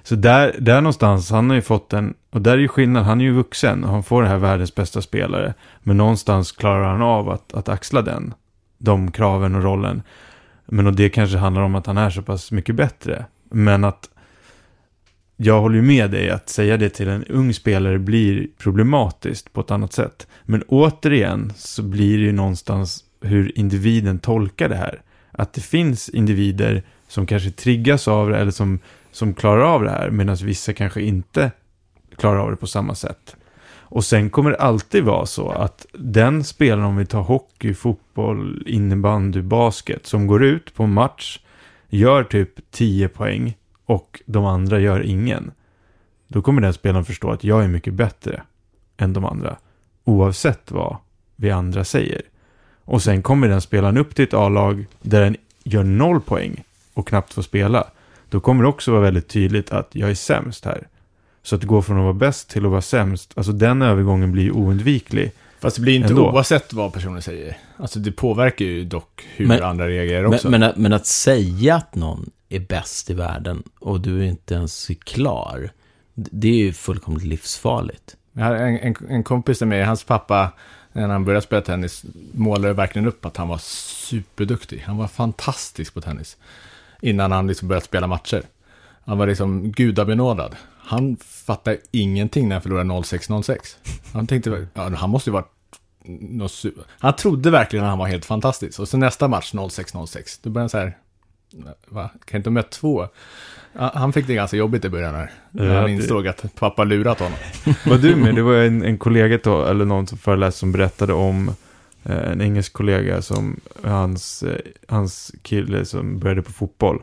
Så där, där någonstans, han har ju fått en, och där är ju skillnad, han är ju vuxen och han får det här världens bästa spelare. Men någonstans klarar han av att, att axla den, de kraven och rollen. Men och det kanske handlar om att han är så pass mycket bättre. Men att jag håller ju med dig att säga det till en ung spelare blir problematiskt på ett annat sätt. Men återigen så blir det ju någonstans hur individen tolkar det här. Att det finns individer som kanske triggas av det eller som, som klarar av det här medan vissa kanske inte klarar av det på samma sätt. Och sen kommer det alltid vara så att den spelaren, om vi tar hockey, fotboll, innebandy, basket, som går ut på en match, gör typ 10 poäng och de andra gör ingen. Då kommer den spelaren förstå att jag är mycket bättre än de andra. Oavsett vad vi andra säger. Och sen kommer den spelaren upp till ett A-lag där den gör noll poäng och knappt får spela. Då kommer det också vara väldigt tydligt att jag är sämst här. Så att gå från att vara bäst till att vara sämst, alltså den övergången blir oundviklig. Fast det blir inte Ändå. oavsett vad personen säger. Alltså det påverkar ju dock hur Men- andra reagerar Men, också. men, att, men att säga att någon är bäst i världen och du inte ens är klar, det är ju fullkomligt livsfarligt. Jag har en, en, en kompis till mig, hans pappa, när han började spela tennis, målade verkligen upp att han var superduktig. Han var fantastisk på tennis. Innan han liksom började spela matcher. Han var liksom gudabenådad. Han fattade ingenting när han förlorade 06-06. Han tänkte, ja, han måste ju varit Han trodde verkligen att han var helt fantastisk. Och sen nästa match 06-06, då började han så här, va, kan inte mött två? Han fick det ganska jobbigt i början här. När Ja, han det- insåg att pappa lurat honom. Var du med? Det var en, en kollega då, eller någon som föreläste som berättade om eh, en engelsk kollega som hans, eh, hans kille som började på fotboll.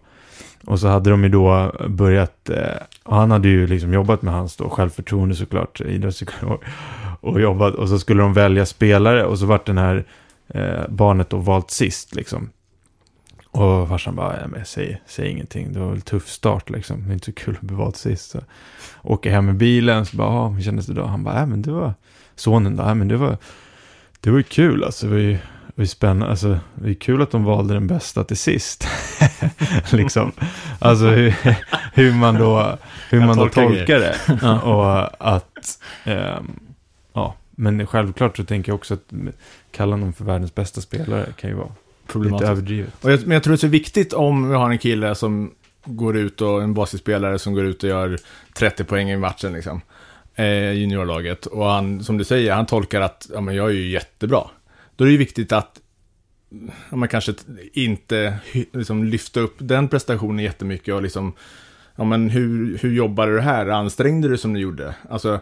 Och så hade de ju då börjat, eh, och han hade ju liksom jobbat med hans då självförtroende såklart, idrottspsykolog. Och jobbat, och så skulle de välja spelare och så vart den här eh, barnet då valt sist liksom. Och farsan bara, ja, men säg, säg ingenting, det var väl tuff start liksom. Det är inte så kul att bli valt sist. Så. Åker hem med bilen, så bara, "Ja, hur kändes det då? Han bara, ja men det var, sonen då, ja men det var, det var ju kul alltså. Det var ju, det ju spännande, alltså det är kul att de valde den bästa till sist. liksom. Alltså hur, hur man då, hur Jag man då tolkar tolkar det. Ja. Och att, ehm, ja, men självklart så tänker jag också att kalla någon för världens bästa spelare kan ju vara lite Problematiskt. överdrivet. Och jag, men jag tror det är så viktigt om vi har en kille som går ut och en basketspelare som går ut och gör 30 poäng i matchen liksom. Eh, juniorlaget. Och han, som du säger, han tolkar att ja, men jag är ju jättebra. Då är det ju viktigt att ja, man kanske inte liksom, lyfta upp den prestationen jättemycket och liksom, ja men hur, hur jobbade du här? Ansträngde du som du gjorde? Alltså,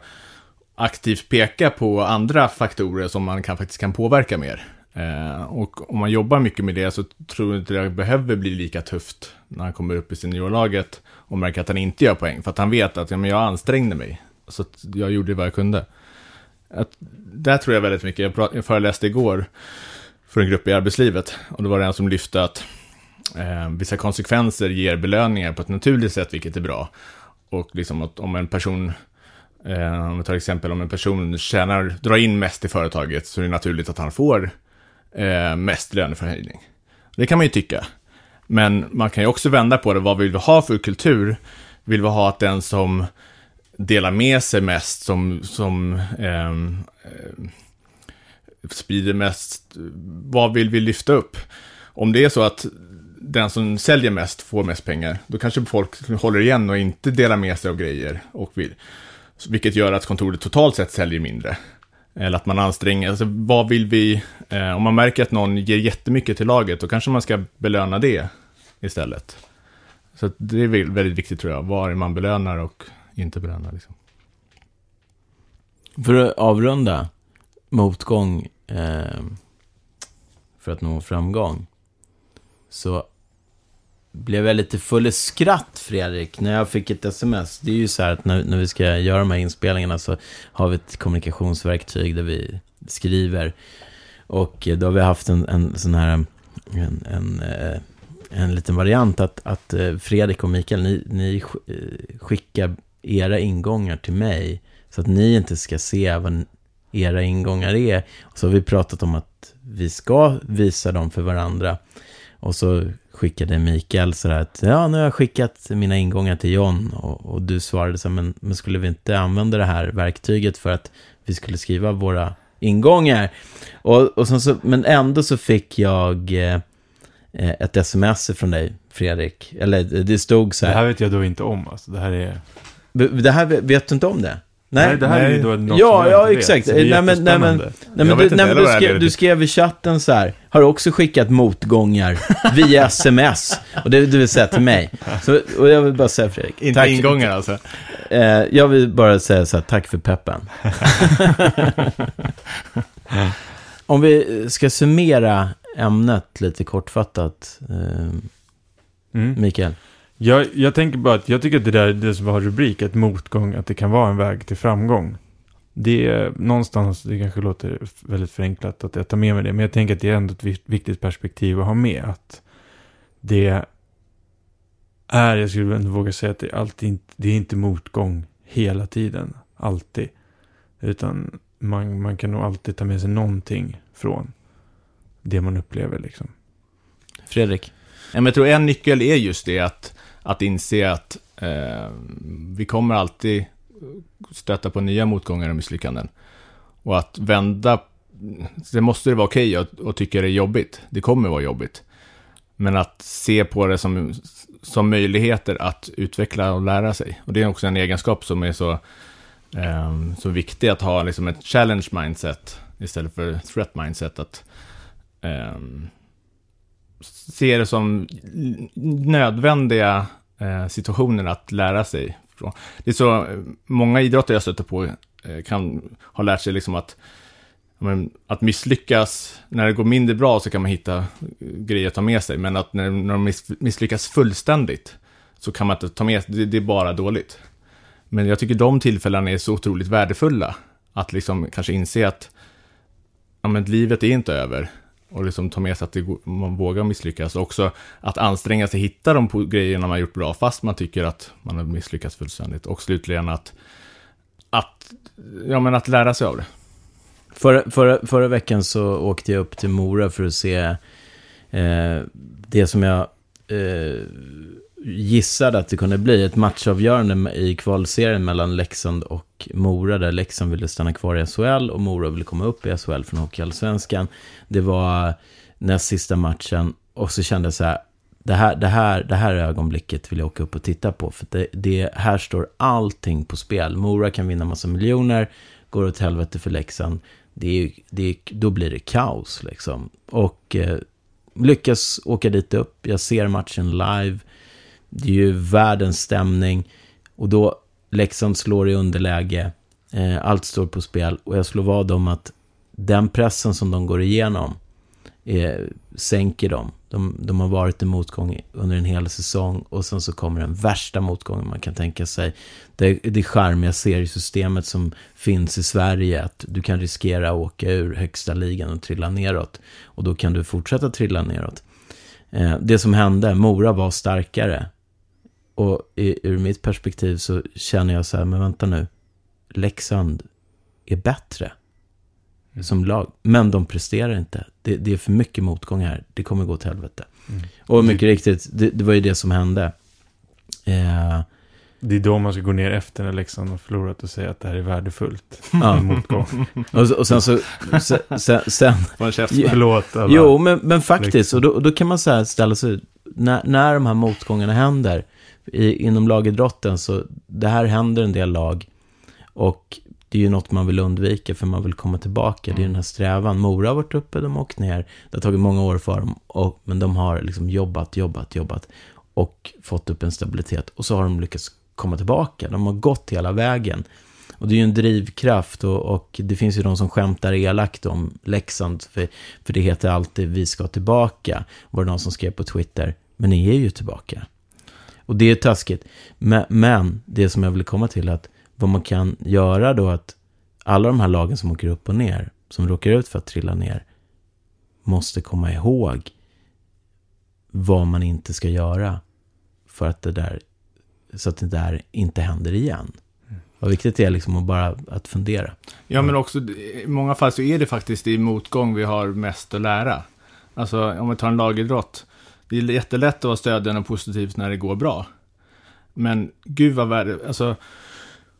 aktivt peka på andra faktorer som man kan, faktiskt kan påverka mer. Eh, och om man jobbar mycket med det så tror jag inte det behöver bli lika tufft när han kommer upp i seniorlaget och märker att han inte gör poäng. För att han vet att ja, men jag ansträngde mig. Så att jag gjorde vad jag kunde. Att, där tror jag väldigt mycket. Jag, föreläste igår för en grupp i arbetslivet. Och då var det en som lyfte att eh, vissa konsekvenser ger belöningar på ett naturligt sätt, vilket är bra. Och liksom att om en person Eh, om vi tar exempel om en person tjänar, drar in mest i företaget så är det naturligt att han får eh, mest löneförhöjning. Det kan man ju tycka. Men man kan ju också vända på det. Vad vill vi ha för kultur? Vill vi ha att den som delar med sig mest, som, som ehm, eh, sprider mest, vad vill vi lyfta upp? Om det är så att den som säljer mest får mest pengar, då kanske folk håller igen och inte delar med sig av grejer. Och vill. Vilket gör att kontoret totalt sett säljer mindre. Eller att man anstränger, alltså vad vill vi, eh, om man märker att någon ger jättemycket till laget, då kanske man ska belöna det istället. Så det är väldigt viktigt tror jag, vad är man belönar och inte bränna, Liksom. För att avrunda motgång eh, för att nå framgång så blev jag lite full i skratt, Fredrik, när jag fick ett sms. Det är ju så här att när, när vi ska göra de här inspelningarna så har vi ett kommunikationsverktyg där vi skriver. Och eh, då har vi haft en, en sån här en, en, eh, en liten variant att, att eh, Fredrik och Mikael, ni, ni skickar era ingångar till mig. Så att ni inte ska se vad era ingångar är. Och så har vi pratat om att vi ska visa dem för varandra. Och så skickade Mikael så här att ja, nu har jag skickat mina ingångar till John. Och, och du svarade så här, men, men skulle vi inte använda det här verktyget för att vi skulle skriva våra ingångar? Och, och sen så, men ändå så fick jag eh, ett sms från dig, Fredrik. Eller det stod så här. Det här. här vet jag då inte om. Alltså. Det här är... Det här vet du inte om det? Nej, det här är ju nej. då något Ja, som jag ja, exakt. Vet, det Nej, men- nej, men-. Nej, men du, nej, men du, skrev, du skrev i chatten så här. Har du också skickat motgångar via sms? Och det, det vill säga till mig. Så, och jag vill bara säga Fredrik. Inte tack- ingångar alltså. Eh, jag vill bara säga så här, tack för peppen. Om vi ska summera ämnet lite kortfattat, eh, Mm. Mikael. Jag, jag tänker bara att jag tycker att det där, det som har rubrik, ett motgång, att det kan vara en väg till framgång. Det är någonstans, det kanske låter väldigt förenklat att jag tar med mig det, men jag tänker att det är ändå ett viktigt perspektiv att ha med. Att det är, jag skulle ändå våga säga att det är alltid inte, det är inte motgång hela tiden, alltid. Utan man, man kan nog alltid ta med sig någonting från det man upplever liksom. Fredrik. Jag tror en nyckel är just det att, att inse att eh, vi kommer alltid stöta på nya motgångar och misslyckanden. Och att vända, det måste det vara okej att, att tycka det är jobbigt. Det kommer vara jobbigt. Men att se på det som, som möjligheter att utveckla och lära sig. Och det är också en egenskap som är så, eh, så viktig att ha liksom ett challenge mindset istället för threat mindset. Att, eh, ser det som nödvändiga eh, situationer att lära sig från. Det är så, eh, många idrotter jag stöter på eh, kan ha lärt sig liksom att, men, att misslyckas, när det går mindre bra så kan man hitta eh, grejer att ta med sig, men att när, när de misslyckas fullständigt så kan man inte ta med sig, det, det är bara dåligt. Men jag tycker de tillfällena är så otroligt värdefulla, att liksom kanske inse att ja, men livet är inte över. Och liksom ta med sig att det, går- man vågar misslyckas. Och också att anstränga sig hitta de grejerna man gjort bra, fast man tycker att man har misslyckats fullständigt. Och slutligen att, att, ja, men att lära sig av det. Förra, förra, förra veckan så åkte jag upp till Mora för att se eh, det som jag eh, gissade att det kunde bli. Ett matchavgörande i kvalserien mellan Leksand och Mora. Där Leksand ville stanna kvar i SHL och Mora ville komma upp i SHL från Hockeyallsvenskan. Det var näst sista matchen och så kände jag så här. Det här, det, här, det här ögonblicket vill jag åka upp och titta på. För det, det, här står allting på spel. Mora kan vinna massa miljoner. Går åt helvete för Leksand. Det är, det är, då blir det kaos liksom. Och eh, lyckas åka dit upp. Jag ser matchen live. Det är ju världens stämning. Och då Leksand slår i underläge. Eh, allt står på spel. Och jag slår vad om att den pressen som de går igenom eh, sänker dem. De, de har varit i motgång under en hel säsong och sen så kommer den värsta motgången man kan tänka sig. Det, det charmiga seriesystemet som finns i Sverige, att du kan riskera att åka ur högsta ligan och trilla neråt. Och då kan du fortsätta trilla neråt. Eh, det som hände, Mora var starkare. Och i, ur mitt perspektiv så känner jag så här, men vänta nu. Leksand är bättre som lag. Men de presterar inte. Det, det är för mycket motgång här. Det kommer gå till helvete. Mm. Och mycket riktigt, det, det var ju det som hände. Eh, Det är då man ska gå ner efter när Leksand har förlorat och säga att det här är värdefullt. Ja. En motgång. och, och sen så, sen, sen, sen. Ja. Förlåt alla. Jo, men, men faktiskt. Och då, då kan man så här ställa sig, när, när de här motgångarna händer i, inom lagidrotten, så det här händer en del lag. Och det är ju något man vill undvika, för man vill komma tillbaka. Det är den här strävan. Mora har varit uppe, de har åkt ner. Det har tagit många år för dem, och, men de har liksom jobbat, jobbat, jobbat. Och fått upp en stabilitet. Och så har de lyckats komma tillbaka. De har gått hela vägen. Och det är ju en drivkraft och, och det finns ju de som skämtar elakt om Leksand, för, för det heter alltid vi ska tillbaka, var det någon som skrev på Twitter. Men ni är ju tillbaka. Och det är taskigt. Men, men det som jag vill komma till är att vad man kan göra då att alla de här lagen som åker upp och ner, som råkar ut för att trilla ner, måste komma ihåg vad man inte ska göra för att det där, så att det där inte händer igen. Vad viktigt det är liksom att bara att fundera. Ja, men också i många fall så är det faktiskt i motgång vi har mest att lära. Alltså om vi tar en lagidrott. Det är jättelätt att vara stödjande och positivt när det går bra. Men gud vad värre, alltså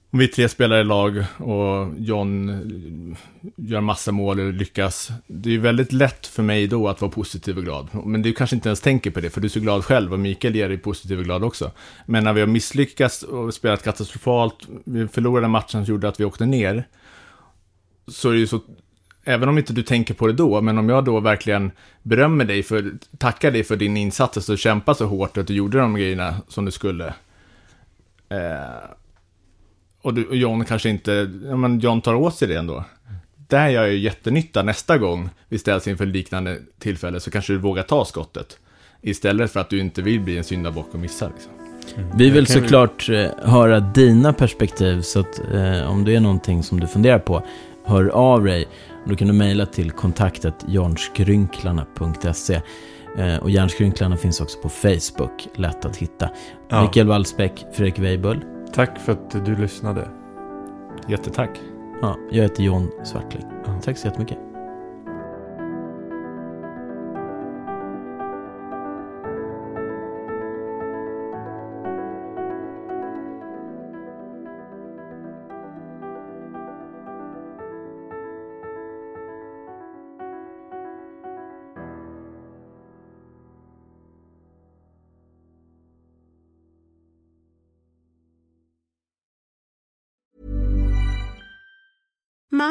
om vi tre spelar i lag och John gör massa mål och lyckas. Det är ju väldigt lätt för mig då att vara positiv och glad. Men du kanske inte ens tänker på det, för du är så glad själv och Mikael ger dig positiv och glad också. Men när vi har misslyckats och spelat katastrofalt, vi förlorade matchen som gjorde att vi åkte ner, så är det ju så även om inte du tänker på det då, men om jag då verkligen berömmer dig för, tackar dig för din insats, att du kämpade så hårt och att du gjorde de grejerna som du skulle. Eh, och, du, och John kanske inte, ja men John tar åt sig det ändå. Där gör jag ju jättenytta nästa gång vi ställs inför liknande tillfälle, så kanske du vågar ta skottet. Istället för att du inte vill bli en syndabock och missa. Liksom. Vi vill såklart eh, höra dina perspektiv, så att eh, om det är någonting som du funderar på, hör av dig. Då kan du mejla till kontaktet jarnskrynklarna.se. Eh, och Järnskrynklarna finns också på Facebook, lätt att hitta. Ja. Mikael Wallsbäck, Fredrik Weibull. Tack för att du lyssnade. Jättetack. Ja, jag heter John Svartling. Ja. Tack så jättemycket.